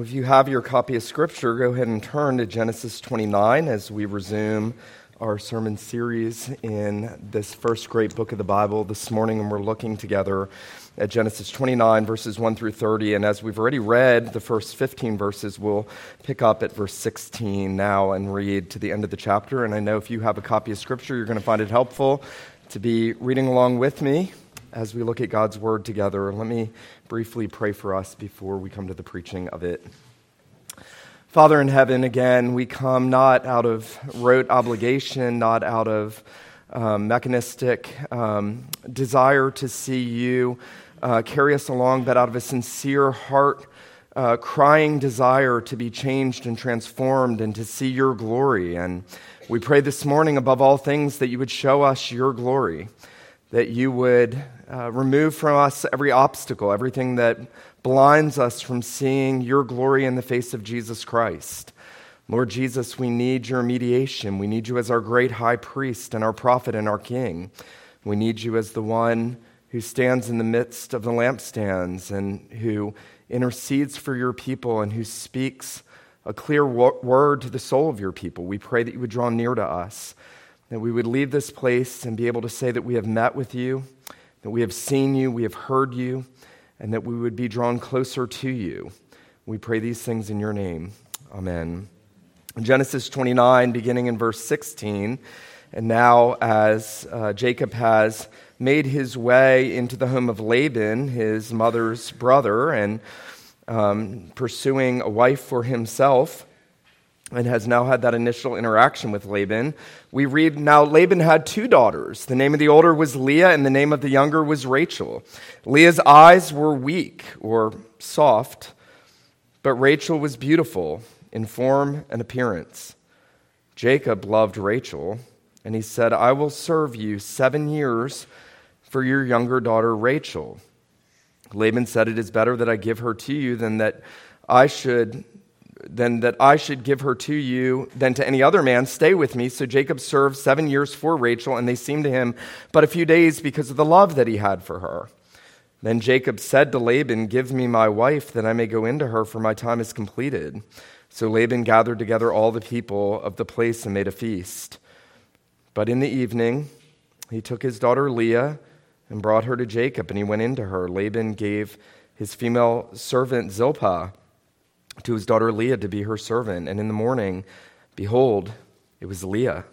Well, if you have your copy of Scripture, go ahead and turn to Genesis 29 as we resume our sermon series in this first great book of the Bible this morning. And we're looking together at Genesis 29, verses 1 through 30. And as we've already read the first 15 verses, we'll pick up at verse 16 now and read to the end of the chapter. And I know if you have a copy of Scripture, you're going to find it helpful to be reading along with me as we look at God's Word together. Let me briefly pray for us before we come to the preaching of it. Father in heaven, again, we come not out of rote obligation, not out of um, mechanistic um, desire to see you uh, carry us along, but out of a sincere heart. Uh, crying desire to be changed and transformed and to see your glory. And we pray this morning, above all things, that you would show us your glory, that you would uh, remove from us every obstacle, everything that blinds us from seeing your glory in the face of Jesus Christ. Lord Jesus, we need your mediation. We need you as our great high priest and our prophet and our king. We need you as the one who stands in the midst of the lampstands and who intercedes for your people and who speaks a clear word to the soul of your people. We pray that you would draw near to us, that we would leave this place and be able to say that we have met with you that we have seen you, we have heard you, and that we would be drawn closer to you. We pray these things in your name. Amen. Genesis 29, beginning in verse 16. And now, as uh, Jacob has made his way into the home of Laban, his mother's brother, and um, pursuing a wife for himself, and has now had that initial interaction with Laban. We read now Laban had two daughters. The name of the older was Leah, and the name of the younger was Rachel. Leah's eyes were weak or soft, but Rachel was beautiful in form and appearance. Jacob loved Rachel, and he said, I will serve you seven years for your younger daughter Rachel. Laban said, It is better that I give her to you than that I should than that I should give her to you than to any other man. Stay with me. So Jacob served seven years for Rachel, and they seemed to him but a few days because of the love that he had for her. Then Jacob said to Laban, Give me my wife, that I may go into her, for my time is completed. So Laban gathered together all the people of the place and made a feast. But in the evening, he took his daughter Leah and brought her to Jacob, and he went into her. Laban gave his female servant Zilpah to his daughter Leah to be her servant. And in the morning, behold, it was Leah.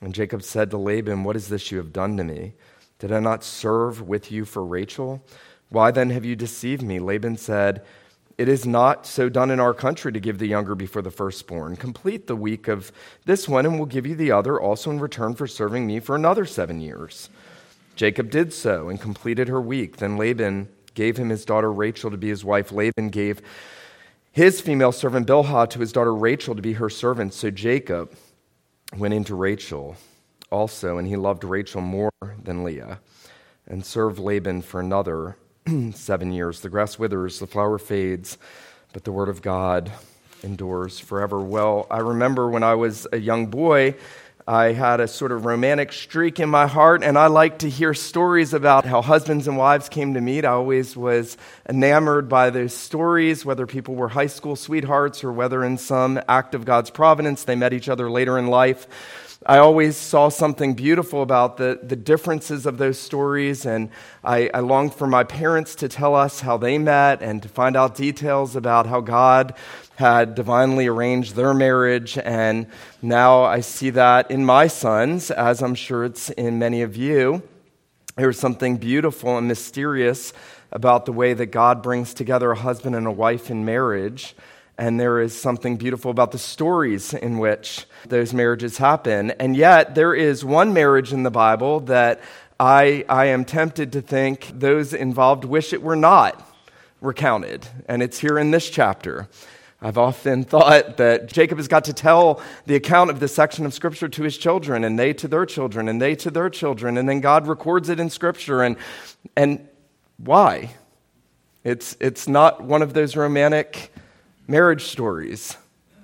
And Jacob said to Laban, What is this you have done to me? Did I not serve with you for Rachel? Why then have you deceived me? Laban said, It is not so done in our country to give the younger before the firstborn. Complete the week of this one, and we'll give you the other also in return for serving me for another seven years. Jacob did so and completed her week. Then Laban gave him his daughter Rachel to be his wife. Laban gave his female servant Bilhah to his daughter Rachel to be her servant. So Jacob went into Rachel also, and he loved Rachel more than Leah, and served Laban for another seven years. The grass withers, the flower fades, but the word of God endures forever. Well, I remember when I was a young boy, I had a sort of romantic streak in my heart, and I like to hear stories about how husbands and wives came to meet. I always was enamored by those stories, whether people were high school sweethearts or whether in some act of God's providence they met each other later in life. I always saw something beautiful about the, the differences of those stories, and I, I longed for my parents to tell us how they met and to find out details about how God had divinely arranged their marriage, and now I see that in my sons, as I'm sure it's in many of you. There's something beautiful and mysterious about the way that God brings together a husband and a wife in marriage. And there is something beautiful about the stories in which those marriages happen. And yet, there is one marriage in the Bible that I, I am tempted to think those involved wish it were not recounted. And it's here in this chapter. I've often thought that Jacob has got to tell the account of this section of Scripture to his children, and they to their children, and they to their children, and then God records it in Scripture. And, and why? It's, it's not one of those romantic marriage stories,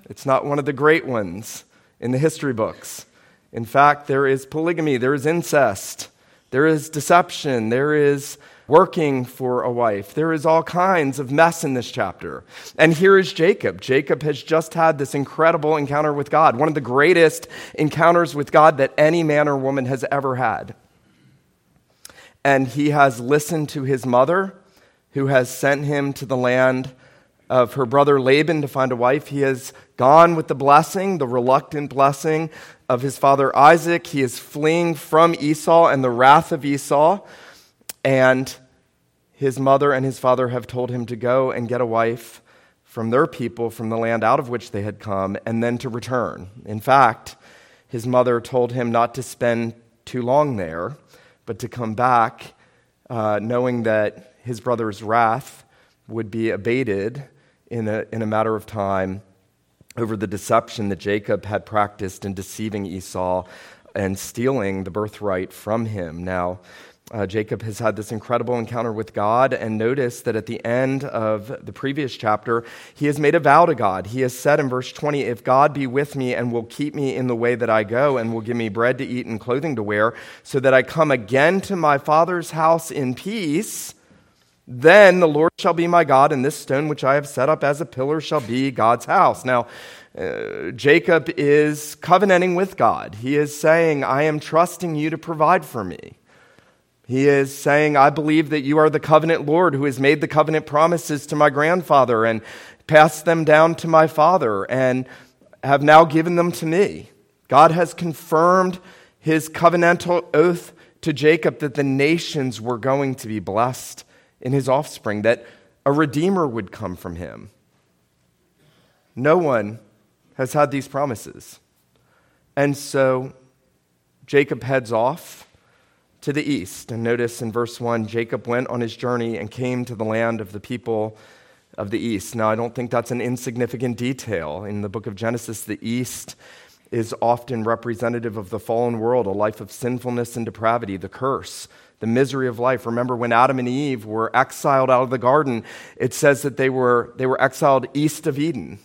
it's not one of the great ones in the history books. In fact, there is polygamy, there is incest, there is deception, there is working for a wife. There is all kinds of mess in this chapter. And here is Jacob. Jacob has just had this incredible encounter with God, one of the greatest encounters with God that any man or woman has ever had. And he has listened to his mother, who has sent him to the land of her brother Laban to find a wife. He has gone with the blessing, the reluctant blessing of his father Isaac. He is fleeing from Esau and the wrath of Esau. And his mother and his father have told him to go and get a wife from their people, from the land out of which they had come, and then to return. In fact, his mother told him not to spend too long there, but to come back, uh, knowing that his brother's wrath would be abated in a, in a matter of time over the deception that Jacob had practiced in deceiving Esau and stealing the birthright from him. Now, uh, Jacob has had this incredible encounter with God, and notice that at the end of the previous chapter, he has made a vow to God. He has said in verse 20, If God be with me and will keep me in the way that I go, and will give me bread to eat and clothing to wear, so that I come again to my father's house in peace, then the Lord shall be my God, and this stone which I have set up as a pillar shall be God's house. Now, uh, Jacob is covenanting with God. He is saying, I am trusting you to provide for me. He is saying, I believe that you are the covenant Lord who has made the covenant promises to my grandfather and passed them down to my father and have now given them to me. God has confirmed his covenantal oath to Jacob that the nations were going to be blessed in his offspring, that a redeemer would come from him. No one has had these promises. And so Jacob heads off to the east. And notice in verse 1 Jacob went on his journey and came to the land of the people of the east. Now, I don't think that's an insignificant detail. In the book of Genesis, the east is often representative of the fallen world, a life of sinfulness and depravity, the curse, the misery of life. Remember when Adam and Eve were exiled out of the garden, it says that they were, they were exiled east of Eden.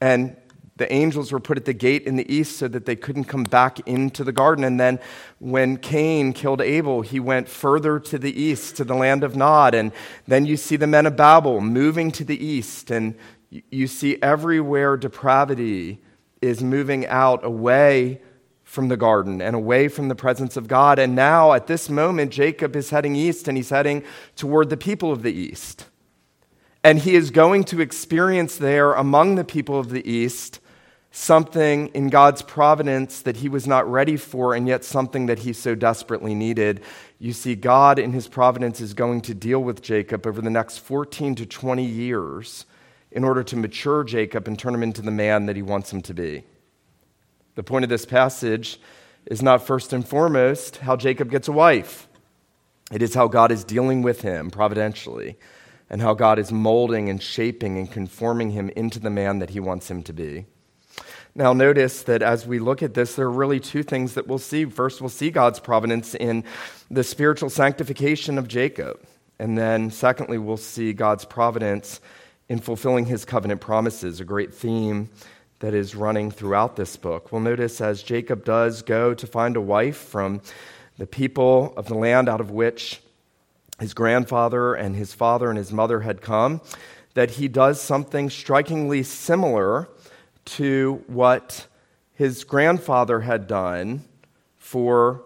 And the angels were put at the gate in the east so that they couldn't come back into the garden. And then when Cain killed Abel, he went further to the east, to the land of Nod. And then you see the men of Babel moving to the east. And you see everywhere depravity is moving out away from the garden and away from the presence of God. And now, at this moment, Jacob is heading east and he's heading toward the people of the east. And he is going to experience there among the people of the east something in God's providence that he was not ready for, and yet something that he so desperately needed. You see, God in his providence is going to deal with Jacob over the next 14 to 20 years in order to mature Jacob and turn him into the man that he wants him to be. The point of this passage is not first and foremost how Jacob gets a wife, it is how God is dealing with him providentially. And how God is molding and shaping and conforming him into the man that he wants him to be. Now, notice that as we look at this, there are really two things that we'll see. First, we'll see God's providence in the spiritual sanctification of Jacob. And then, secondly, we'll see God's providence in fulfilling his covenant promises, a great theme that is running throughout this book. We'll notice as Jacob does go to find a wife from the people of the land out of which his grandfather and his father and his mother had come, that he does something strikingly similar to what his grandfather had done for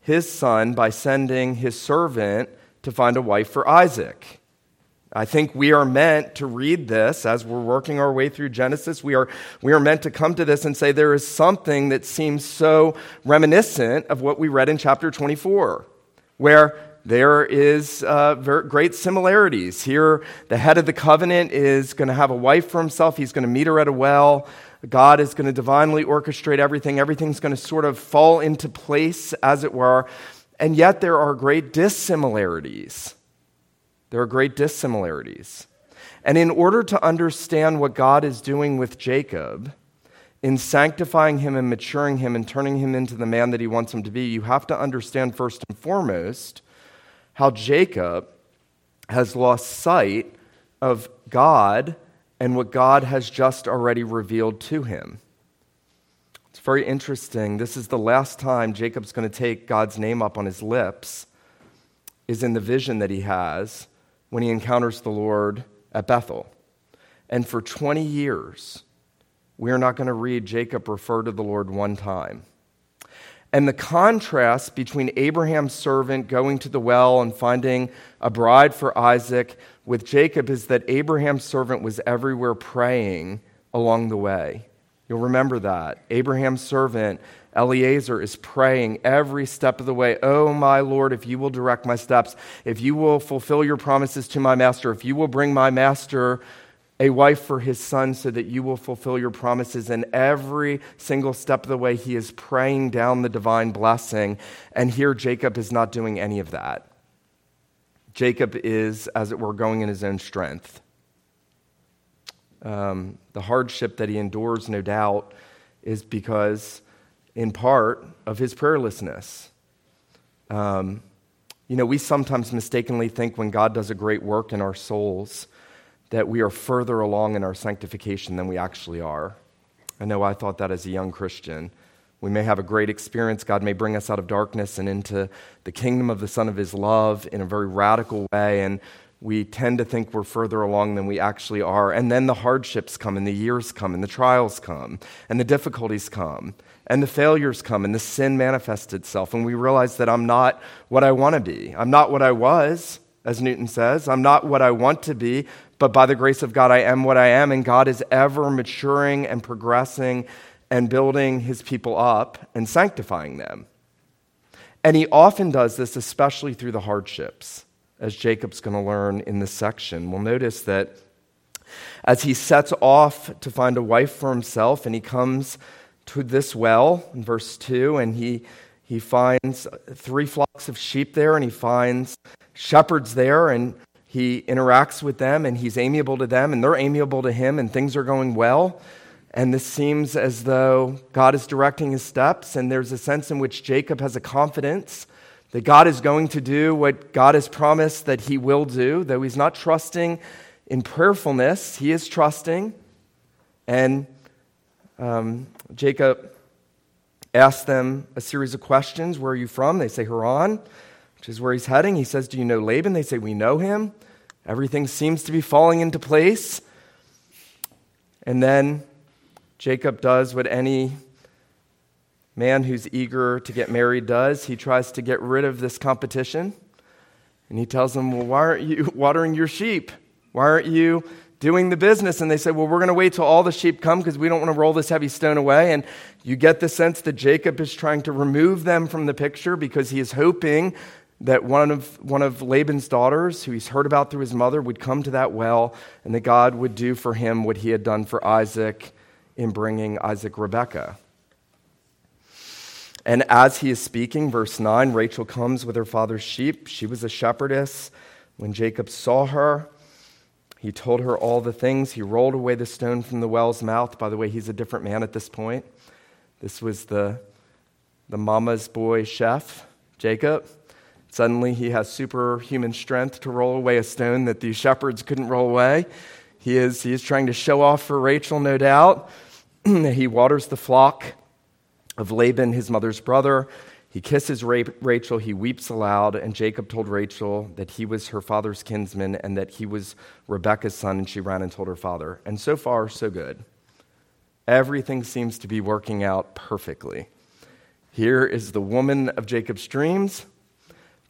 his son by sending his servant to find a wife for Isaac. I think we are meant to read this as we're working our way through Genesis. We are, we are meant to come to this and say there is something that seems so reminiscent of what we read in chapter 24, where there is uh, great similarities. Here, the head of the covenant is going to have a wife for himself. He's going to meet her at a well. God is going to divinely orchestrate everything. Everything's going to sort of fall into place, as it were. And yet, there are great dissimilarities. There are great dissimilarities. And in order to understand what God is doing with Jacob, in sanctifying him and maturing him and turning him into the man that he wants him to be, you have to understand first and foremost how Jacob has lost sight of God and what God has just already revealed to him. It's very interesting. This is the last time Jacob's going to take God's name up on his lips is in the vision that he has when he encounters the Lord at Bethel. And for 20 years, we are not going to read Jacob refer to the Lord one time. And the contrast between Abraham's servant going to the well and finding a bride for Isaac with Jacob is that Abraham's servant was everywhere praying along the way. You'll remember that. Abraham's servant, Eliezer, is praying every step of the way. Oh, my Lord, if you will direct my steps, if you will fulfill your promises to my master, if you will bring my master a wife for his son so that you will fulfill your promises. And every single step of the way, he is praying down the divine blessing. And here, Jacob is not doing any of that. Jacob is, as it were, going in his own strength. Um, the hardship that he endures, no doubt, is because, in part, of his prayerlessness. Um, you know, we sometimes mistakenly think when God does a great work in our souls, that we are further along in our sanctification than we actually are. I know I thought that as a young Christian. We may have a great experience. God may bring us out of darkness and into the kingdom of the Son of His love in a very radical way. And we tend to think we're further along than we actually are. And then the hardships come, and the years come, and the trials come, and the difficulties come, and the failures come, and the sin manifests itself. And we realize that I'm not what I want to be. I'm not what I was, as Newton says. I'm not what I want to be, but by the grace of God, I am what I am, and God is ever maturing and progressing and building his people up and sanctifying them. And he often does this, especially through the hardships, as Jacob's going to learn in this section. We'll notice that as he sets off to find a wife for himself, and he comes to this well in verse 2, and he, he finds three flocks of sheep there, and he finds shepherds there, and he interacts with them and he's amiable to them and they're amiable to him and things are going well. And this seems as though God is directing his steps, and there's a sense in which Jacob has a confidence that God is going to do what God has promised that he will do, though he's not trusting in prayerfulness, he is trusting. And um, Jacob asks them a series of questions Where are you from? They say, Haran which is where he's heading. He says, Do you know Laban? They say, We know him. Everything seems to be falling into place. And then Jacob does what any man who's eager to get married does. He tries to get rid of this competition. And he tells them, Well, why aren't you watering your sheep? Why aren't you doing the business? And they say, Well, we're going to wait till all the sheep come because we don't want to roll this heavy stone away. And you get the sense that Jacob is trying to remove them from the picture because he is hoping that one of, one of Laban's daughters, who he's heard about through his mother, would come to that well and that God would do for him what he had done for Isaac in bringing Isaac Rebekah. And as he is speaking, verse 9, Rachel comes with her father's sheep. She was a shepherdess. When Jacob saw her, he told her all the things. He rolled away the stone from the well's mouth. By the way, he's a different man at this point. This was the, the mama's boy chef, Jacob. Suddenly, he has superhuman strength to roll away a stone that these shepherds couldn't roll away. He is, he is trying to show off for Rachel, no doubt. he waters the flock of Laban, his mother's brother. He kisses Rachel, he weeps aloud, and Jacob told Rachel that he was her father's kinsman and that he was Rebekah's son, and she ran and told her father. And so far, so good. Everything seems to be working out perfectly. Here is the woman of Jacob's dreams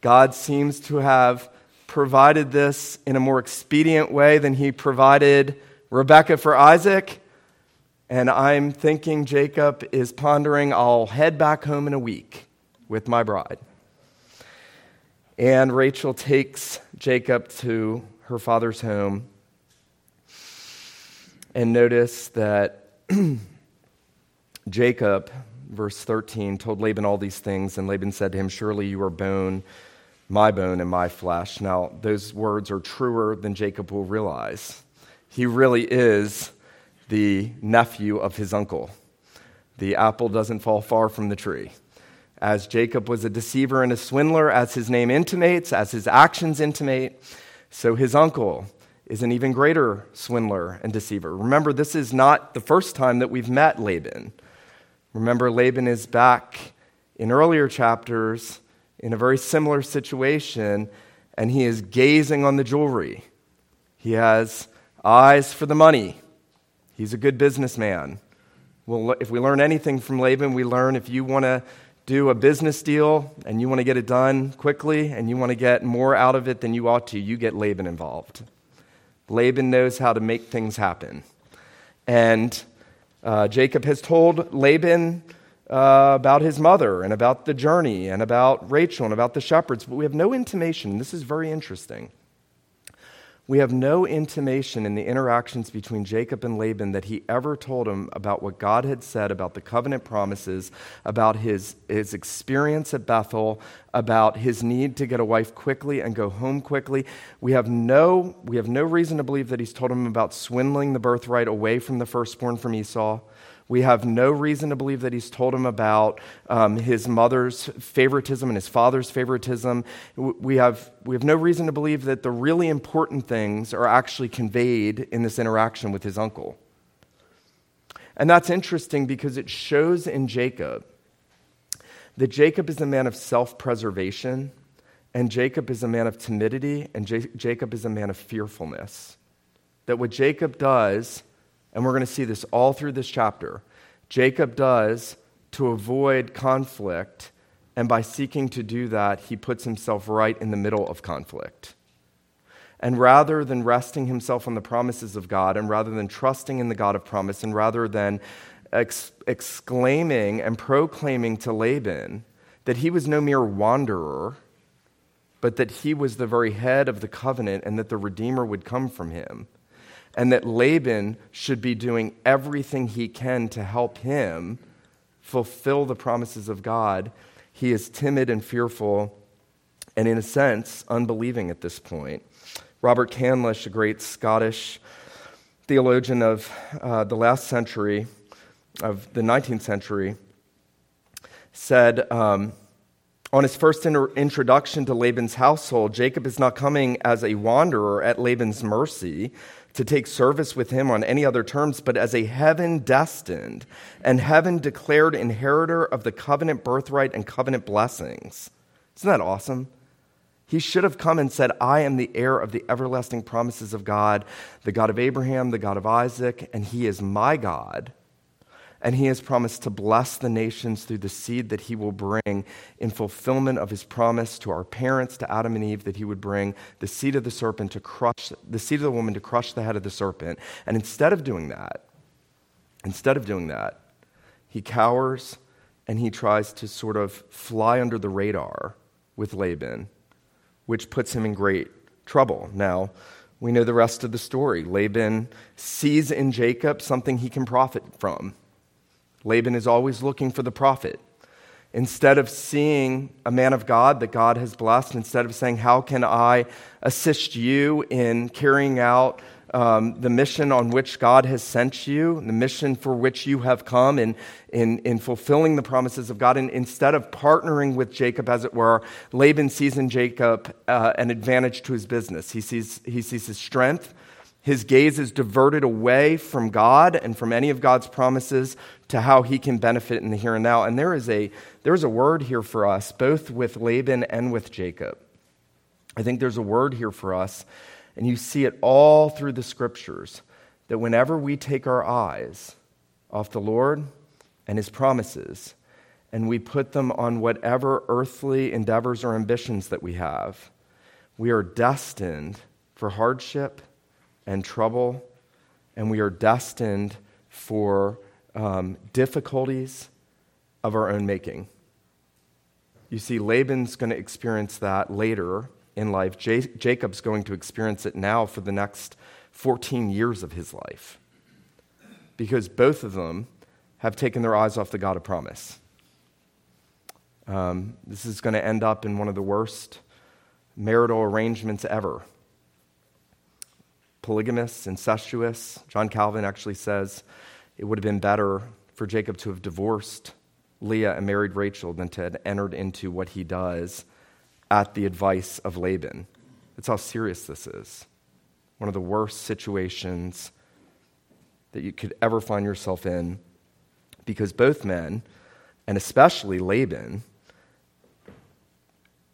God seems to have provided this in a more expedient way than he provided Rebekah for Isaac. And I'm thinking Jacob is pondering, I'll head back home in a week with my bride. And Rachel takes Jacob to her father's home. And notice that Jacob, verse 13, told Laban all these things. And Laban said to him, Surely you are bone my bone and my flesh. Now, those words are truer than Jacob will realize. He really is the nephew of his uncle. The apple doesn't fall far from the tree. As Jacob was a deceiver and a swindler, as his name intimates, as his actions intimate, so his uncle is an even greater swindler and deceiver. Remember, this is not the first time that we've met Laban. Remember, Laban is back in earlier chapters in a very similar situation, and he is gazing on the jewelry. He has eyes for the money. He's a good businessman. Well, if we learn anything from Laban, we learn if you want to do a business deal and you want to get it done quickly and you want to get more out of it than you ought to, you get Laban involved. Laban knows how to make things happen. And uh, Jacob has told Laban uh, about his mother and about the journey and about Rachel and about the shepherds, but we have no intimation. This is very interesting. We have no intimation in the interactions between Jacob and Laban that he ever told him about what God had said about the covenant promises, about his, his experience at Bethel, about his need to get a wife quickly and go home quickly. We have no, we have no reason to believe that he's told him about swindling the birthright away from the firstborn from Esau. We have no reason to believe that he's told him about um, his mother's favoritism and his father's favoritism. We have, we have no reason to believe that the really important things are actually conveyed in this interaction with his uncle. And that's interesting because it shows in Jacob that Jacob is a man of self preservation, and Jacob is a man of timidity, and J- Jacob is a man of fearfulness. That what Jacob does and we're going to see this all through this chapter. Jacob does to avoid conflict, and by seeking to do that, he puts himself right in the middle of conflict. And rather than resting himself on the promises of God, and rather than trusting in the God of promise, and rather than ex- exclaiming and proclaiming to Laban that he was no mere wanderer, but that he was the very head of the covenant and that the Redeemer would come from him and that Laban should be doing everything he can to help him fulfill the promises of God. He is timid and fearful, and in a sense, unbelieving at this point. Robert Candlish, a great Scottish theologian of uh, the last century, of the 19th century, said um, on his first inter- introduction to Laban's household, Jacob is not coming as a wanderer at Laban's mercy to take service with him on any other terms, but as a heaven destined and heaven declared inheritor of the covenant birthright and covenant blessings. Isn't that awesome? He should have come and said, I am the heir of the everlasting promises of God, the God of Abraham, the God of Isaac, and he is my God and he has promised to bless the nations through the seed that he will bring in fulfillment of his promise to our parents, to Adam and Eve, that he would bring the seed of the serpent to crush, the seed of the woman to crush the head of the serpent. And instead of doing that, instead of doing that, he cowers and he tries to sort of fly under the radar with Laban, which puts him in great trouble. Now, we know the rest of the story. Laban sees in Jacob something he can profit from. Laban is always looking for the profit. Instead of seeing a man of God that God has blessed, instead of saying, How can I assist you in carrying out um, the mission on which God has sent you, the mission for which you have come, in, in, in fulfilling the promises of God. And instead of partnering with Jacob, as it were, Laban sees in Jacob uh, an advantage to his business. He sees, he sees his strength, his gaze is diverted away from God and from any of God's promises to how he can benefit in the here and now. And there is a, there is a word here for us, both with Laban and with Jacob. I think there's a word here for us, and you see it all through the scriptures, that whenever we take our eyes off the Lord and his promises, and we put them on whatever earthly endeavors or ambitions that we have, we are destined for hardship and trouble, and we are destined for um, difficulties of our own making. You see, Laban's going to experience that later in life. J- Jacob's going to experience it now for the next 14 years of his life because both of them have taken their eyes off the God of promise. Um, this is going to end up in one of the worst marital arrangements ever polygamous, incestuous. John Calvin actually says it would have been better for Jacob to have divorced Leah and married Rachel than to have entered into what he does at the advice of Laban. That's how serious this is. One of the worst situations that you could ever find yourself in because both men, and especially Laban,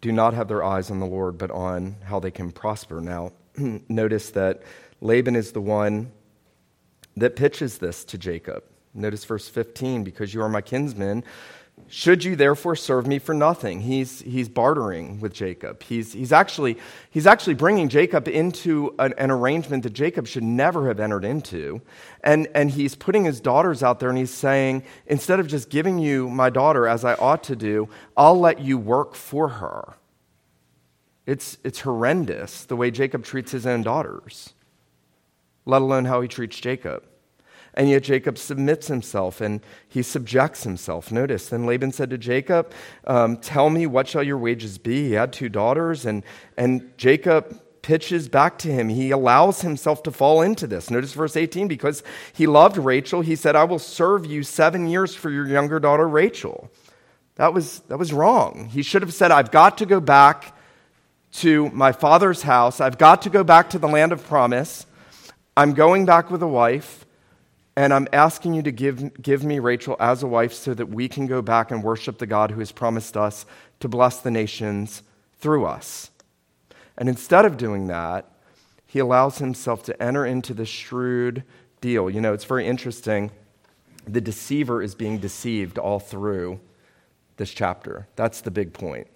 do not have their eyes on the Lord, but on how they can prosper. Now, notice that Laban is the one that pitches this to Jacob. Notice verse 15 because you are my kinsman, should you therefore serve me for nothing? He's, he's bartering with Jacob. He's, he's, actually, he's actually bringing Jacob into an, an, arrangement that Jacob should never have entered into. And, and he's putting his daughters out there and he's saying, instead of just giving you my daughter as I ought to do, I'll let you work for her. It's, it's horrendous the way Jacob treats his own daughters, let alone how he treats Jacob. And yet Jacob submits himself and he subjects himself. Notice, then Laban said to Jacob, um, Tell me, what shall your wages be? He had two daughters, and, and Jacob pitches back to him. He allows himself to fall into this. Notice verse 18 because he loved Rachel, he said, I will serve you seven years for your younger daughter, Rachel. That was, that was wrong. He should have said, I've got to go back to my father's house. I've got to go back to the land of promise. I'm going back with a wife. And I'm asking you to give, give me Rachel as a wife so that we can go back and worship the God who has promised us to bless the nations through us. And instead of doing that, he allows himself to enter into the shrewd deal. You know, it's very interesting. The deceiver is being deceived all through this chapter. That's the big point.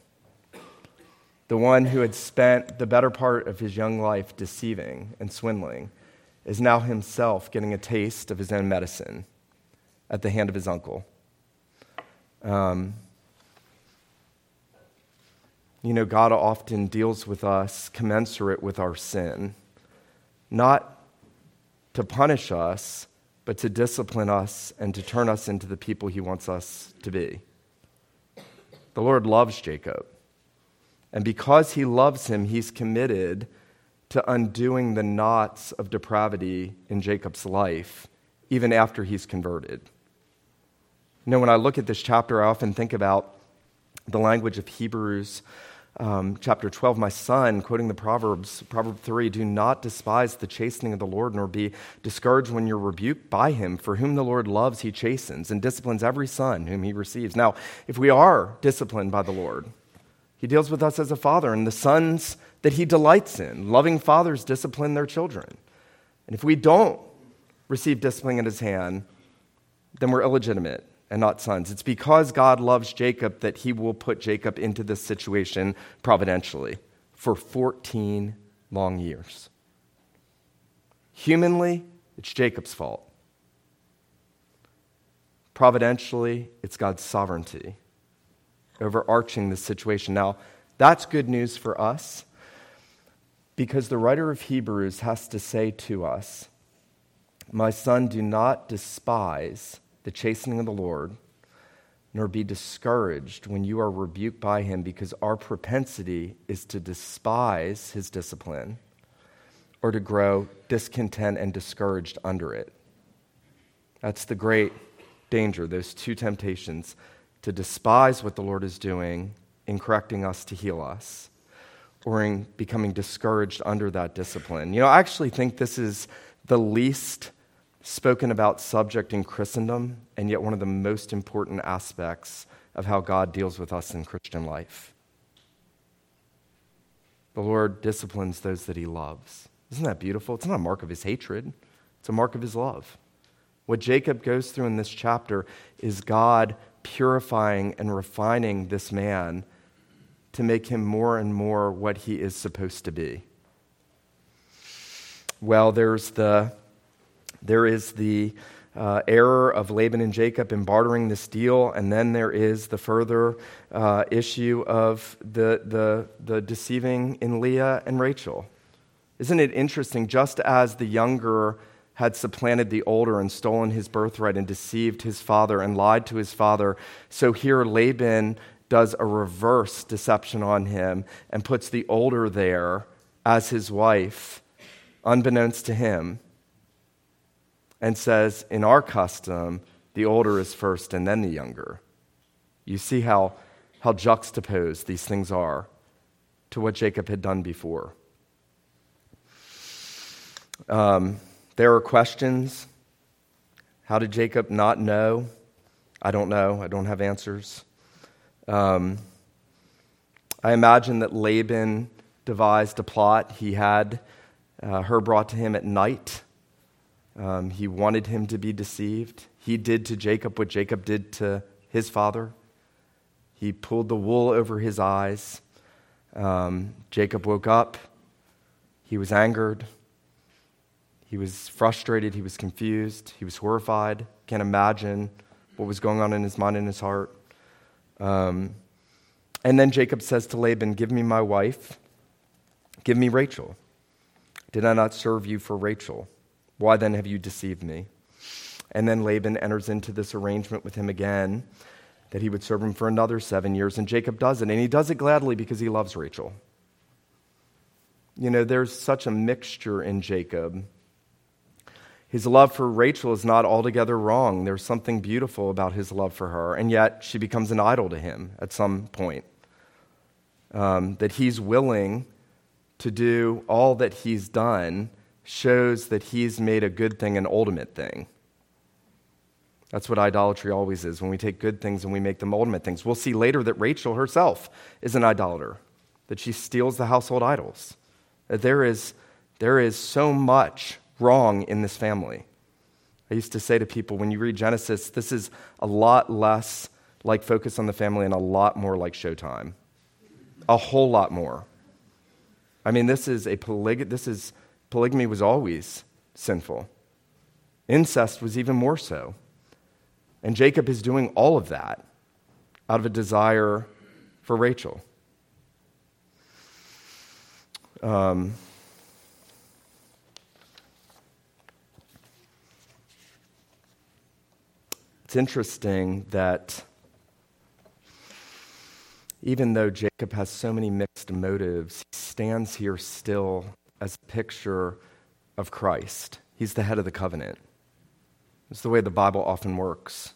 The one who had spent the better part of his young life deceiving and swindling is now himself getting a taste of his own medicine at the hand of his uncle. Um, you know, God often deals with us commensurate with our sin, not to punish us, but to discipline us and to turn us into the people he wants us to be. The Lord loves Jacob. And because he loves him, he's committed to undoing the knots of depravity in Jacob's life, even after he's converted. You know, when I look at this chapter, I often think about the language of Hebrews um, chapter 12. My son, quoting the Proverbs, Proverb 3 do not despise the chastening of the Lord, nor be discouraged when you're rebuked by him. For whom the Lord loves, he chastens and disciplines every son whom he receives. Now, if we are disciplined by the Lord, he deals with us as a father, and the sons that he delights in. Loving fathers discipline their children. And if we don't receive discipline at his hand, then we're illegitimate and not sons. It's because God loves Jacob that he will put Jacob into this situation providentially for 14 long years. Humanly, it's Jacob's fault. Providentially, it's God's sovereignty overarching this situation. Now, that's good news for us because the writer of Hebrews has to say to us, My son, do not despise the chastening of the Lord, nor be discouraged when you are rebuked by him, because our propensity is to despise his discipline or to grow discontent and discouraged under it. That's the great danger, those two temptations to despise what the Lord is doing in correcting us to heal us or in becoming discouraged under that discipline. You know, I actually think this is the least spoken about subject in Christendom, and yet one of the most important aspects of how God deals with us in Christian life. The Lord disciplines those that he loves. Isn't that beautiful? It's not a mark of his hatred, it's a mark of his love. What Jacob goes through in this chapter is God purifying and refining this man to make him more and more what he is supposed to be? Well, there's the, there is the uh, error of Laban and Jacob in bartering this deal, and then there is the further uh, issue of the, the, the deceiving in Leah and Rachel. Isn't it interesting? Just as the younger had supplanted the older and stolen his birthright and deceived his father and lied to his father, so here Laban does a reverse deception on him and puts the older there as his wife, unbeknownst to him, and says, In our custom, the older is first and then the younger. You see how, how juxtaposed these things are to what Jacob had done before. Um, there are questions. How did Jacob not know? I don't know. I don't have answers. Um, I imagine that Laban devised a plot. He had uh, her brought to him at night. Um, he wanted him to be deceived. He did to Jacob what Jacob did to his father. He pulled the wool over his eyes. Um, Jacob woke up. He was angered. He was frustrated. He was confused. He was horrified. Can't imagine what was going on in his mind and his heart. Um, and then Jacob says to Laban, Give me my wife. Give me Rachel. Did I not serve you for Rachel? Why then have you deceived me? And then Laban enters into this arrangement with him again that he would serve him for another seven years. And Jacob does it. And he does it gladly because he loves Rachel. You know, there's such a mixture in Jacob. His love for Rachel is not altogether wrong. There's something beautiful about his love for her. And yet she becomes an idol to him at some point. Um, that he's willing to do all that he's done shows that he's made a good thing an ultimate thing. That's what idolatry always is when we take good things and we make them ultimate things. We'll see later that Rachel herself is an idolater, that she steals the household idols. That there is, there is so much wrong in this family. I used to say to people when you read Genesis, this is a lot less like Focus on the Family and a lot more like Showtime. A whole lot more. I mean, this is a polyg- this is polygamy was always sinful. Incest was even more so. And Jacob is doing all of that out of a desire for Rachel. Um, it's interesting that even though Jacob has so many mixed motives, he stands here still as a picture of Christ. He's the head of the covenant. It's the way the Bible often works.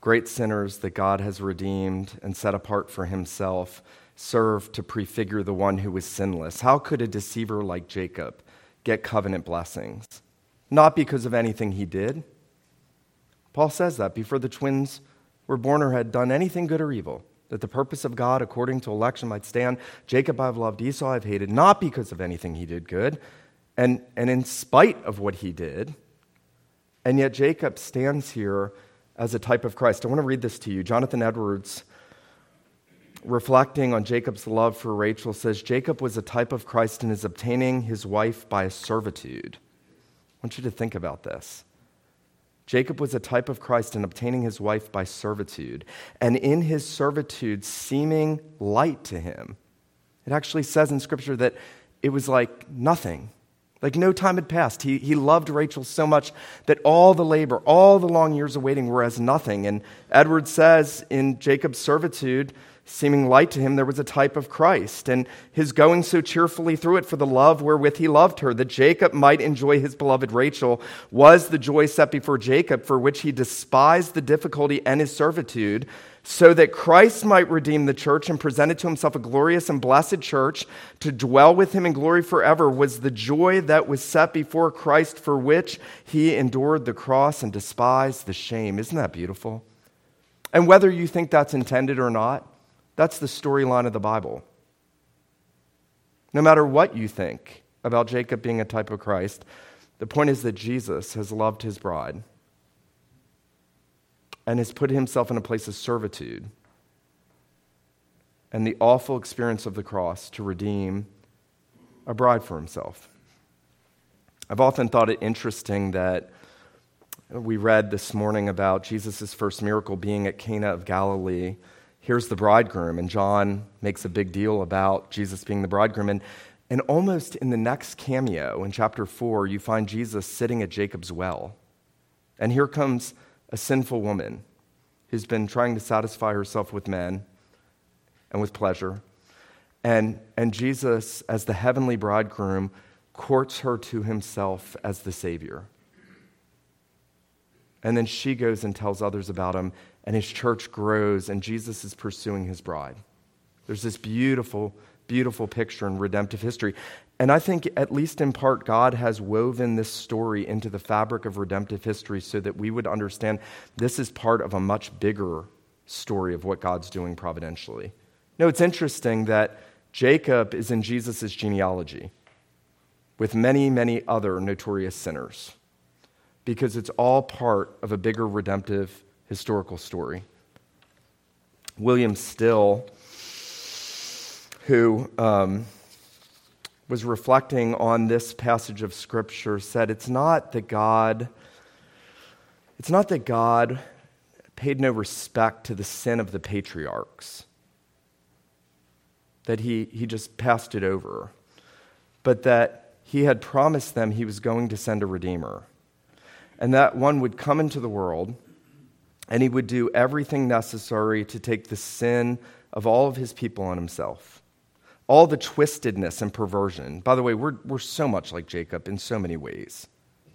Great sinners that God has redeemed and set apart for himself serve to prefigure the one who was sinless. How could a deceiver like Jacob get covenant blessings? Not because of anything he did. Paul says that before the twins were born or had done anything good or evil, that the purpose of God according to election might stand. Jacob I've loved, Esau I've hated, not because of anything he did good, and, and in spite of what he did, and yet Jacob stands here as a type of Christ. I want to read this to you. Jonathan Edwards, reflecting on Jacob's love for Rachel, says Jacob was a type of Christ in his obtaining his wife by servitude. I want you to think about this. Jacob was a type of Christ in obtaining his wife by servitude, and in his servitude, seeming light to him. It actually says in Scripture that it was like nothing. Like no time had passed. He, he loved Rachel so much that all the labor, all the long years of waiting were as nothing. And Edwards says in Jacob's servitude, seeming light to him, there was a type of Christ, and his going so cheerfully through it for the love wherewith he loved her, that Jacob might enjoy his beloved Rachel, was the joy set before Jacob, for which he despised the difficulty and his servitude so that Christ might redeem the church and present it to himself a glorious and blessed church to dwell with him in glory forever was the joy that was set before Christ for which he endured the cross and despised the shame. Isn't that beautiful? And whether you think that's intended or not, that's the storyline of the Bible. No matter what you think about Jacob being a type of Christ, the point is that Jesus has loved his bride and has put himself in a place of servitude and the awful experience of the cross to redeem a bride for himself. I've often thought it interesting that we read this morning about Jesus' first miracle being at Cana of Galilee. Here's the bridegroom, and John makes a big deal about Jesus being the bridegroom. And, and almost in the next cameo, in chapter 4, you find Jesus sitting at Jacob's well. And here comes a sinful woman who's been trying to satisfy herself with men and with pleasure. And, and Jesus, as the heavenly bridegroom, courts her to himself as the Savior. And then she goes and tells others about him, and his church grows, and Jesus is pursuing his bride. There's this beautiful, beautiful picture in redemptive history. And I think, at least in part, God has woven this story into the fabric of redemptive history so that we would understand this is part of a much bigger story of what God's doing providentially. No, it's interesting that Jacob is in Jesus' genealogy with many, many other notorious sinners because it's all part of a bigger redemptive historical story. William Still, who um, was reflecting on this passage of Scripture, said it's not that God, it's not that God paid no respect to the sin of the patriarchs, that he, he just passed it over, but that he had promised them he was going to send a Redeemer, and that one would come into the world and he would do everything necessary to take the sin of all of his people on himself. All the twistedness and perversion. By the way, we're, we're so much like Jacob in so many ways.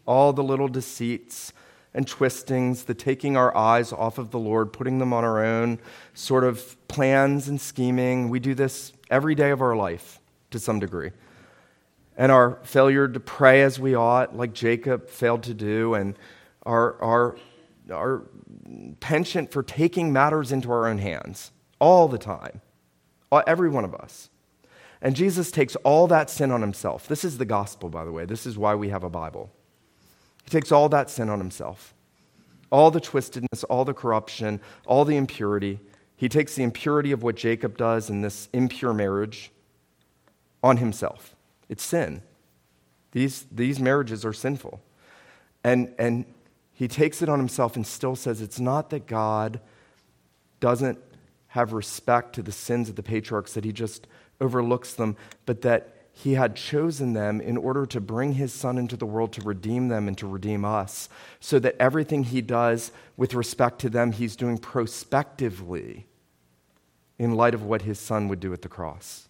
All the little deceits and twistings, the taking our eyes off of the Lord, putting them on our own sort of plans and scheming. We do this every day of our life to some degree. And our failure to pray as we ought, like Jacob failed to do, and our, our, our penchant for taking matters into our own hands all the time, uh, every one of us. And Jesus takes all that sin on himself. This is the gospel, by the way. This is why we have a Bible. He takes all that sin on himself all the twistedness, all the corruption, all the impurity. He takes the impurity of what Jacob does in this impure marriage on himself. It's sin. These, these marriages are sinful. And, and he takes it on himself and still says it's not that God doesn't have respect to the sins of the patriarchs, that he just overlooks them, but that he had chosen them in order to bring his son into the world to redeem them and to redeem us, so that everything he does with respect to them, he's doing prospectively in light of what his son would do at the cross.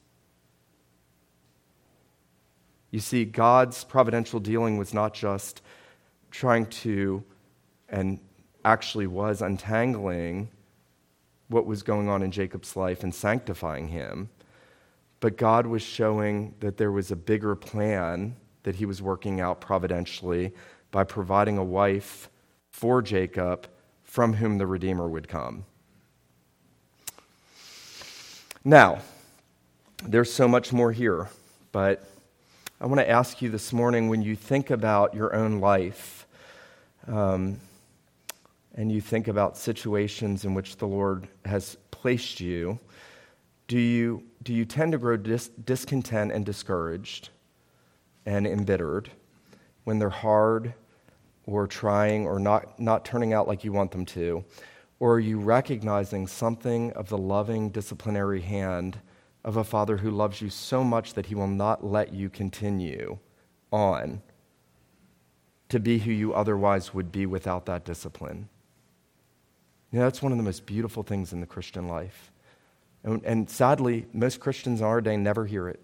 You see, God's providential dealing was not just trying to and actually was untangling what was going on in Jacob's life and sanctifying him. But God was showing that there was a bigger plan that he was working out providentially by providing a wife for Jacob from whom the Redeemer would come. Now, there's so much more here, but I want to ask you this morning when you think about your own life, um, and you think about situations in which the Lord has placed you, do you, do you tend to grow dis- discontent and discouraged and embittered when they're hard or trying or not, not turning out like you want them to? Or are you recognizing something of the loving disciplinary hand of a father who loves you so much that he will not let you continue on to be who you otherwise would be without that discipline? You know, that's one of the most beautiful things in the Christian life. And, and sadly, most Christians in our day never hear it.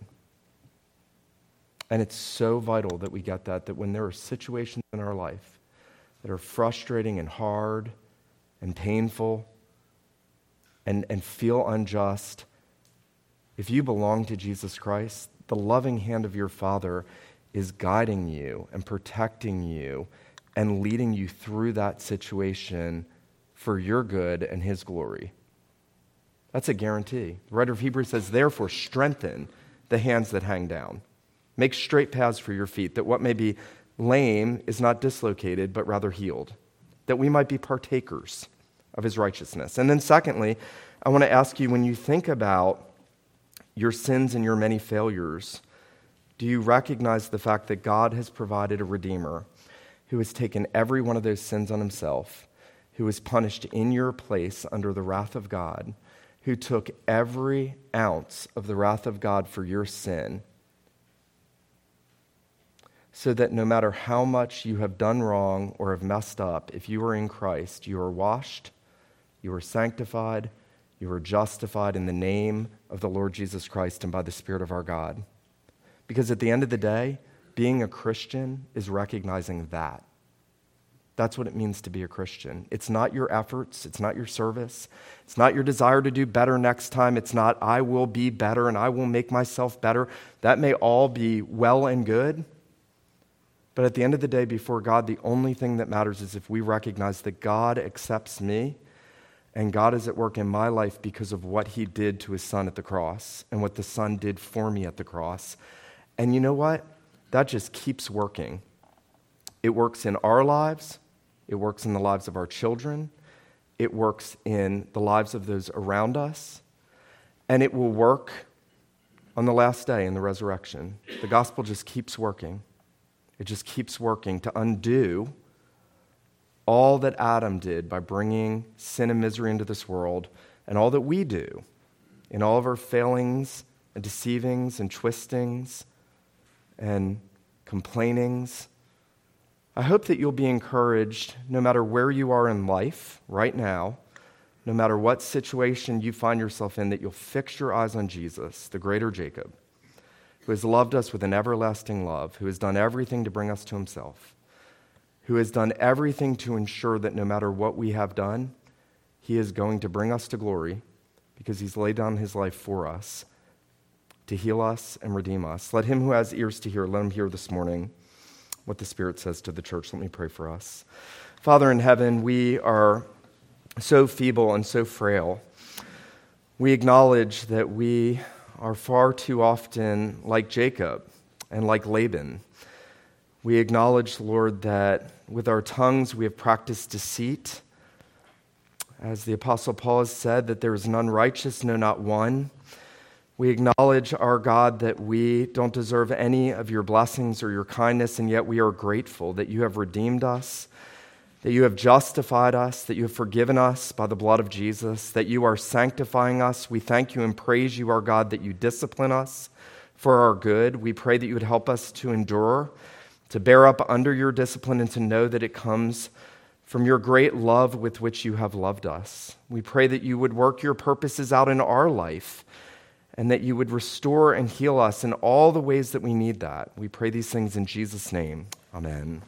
And it's so vital that we get that, that when there are situations in our life that are frustrating and hard and painful and, and feel unjust, if you belong to Jesus Christ, the loving hand of your Father is guiding you and protecting you and leading you through that situation for your good and his glory. That's a guarantee. The writer of Hebrews says, Therefore, strengthen the hands that hang down. Make straight paths for your feet, that what may be lame is not dislocated, but rather healed, that we might be partakers of his righteousness. And then, secondly, I want to ask you when you think about your sins and your many failures, do you recognize the fact that God has provided a Redeemer who has taken every one of those sins on himself? Who was punished in your place under the wrath of God, who took every ounce of the wrath of God for your sin, so that no matter how much you have done wrong or have messed up, if you are in Christ, you are washed, you are sanctified, you are justified in the name of the Lord Jesus Christ and by the Spirit of our God. Because at the end of the day, being a Christian is recognizing that. That's what it means to be a Christian. It's not your efforts, it's not your service, it's not your desire to do better next time, it's not, I will be better and I will make myself better. That may all be well and good. But at the end of the day, before God, the only thing that matters is if we recognize that God accepts me And God is at work in my life because of what He did to His Son at the cross and what the Son did for me at the cross. And you know what? That just keeps working. It works in our lives, it works in the lives of our children, it works in the lives of those around us, and it will work on the last day in the resurrection. The gospel just keeps working. It just keeps working to undo all that Adam did by bringing sin and misery into this world, and all that we do in all of our failings and deceivings and twistings and complainings. I hope that you'll be encouraged no matter where you are in life right now, no matter what situation you find yourself in, that you'll fix your eyes on Jesus, the greater Jacob, who has loved us with an everlasting love, who has done everything to bring us to himself who has done everything to ensure that no matter what we have done, he is going to bring us to glory because he's laid down his life for us to heal us and redeem us. Let him who has ears to hear, let him hear this morning what the Spirit says to the church. Let me pray for us. Father in heaven, we are so feeble and so frail. We acknowledge that we are far too often like Jacob and like Laban we acknowledge, Lord, that with our tongues we have practiced deceit. As the Apostle Paul has said, that there is none righteous, no, not one. We acknowledge, our God, that we don't deserve any of your blessings or your kindness, and yet we are grateful that you have redeemed us, that you have justified us, that you have forgiven us by the blood of Jesus, that you are sanctifying us. We thank you and praise you, our God, that you discipline us for our good. We pray that you would help us to endure to bear up under your discipline and to know that it comes from your great love with which you have loved us. We pray that you would work your purposes out in our life and that you would restore and heal us in all the ways that we need that. We pray these things in Jesus' name. Amen.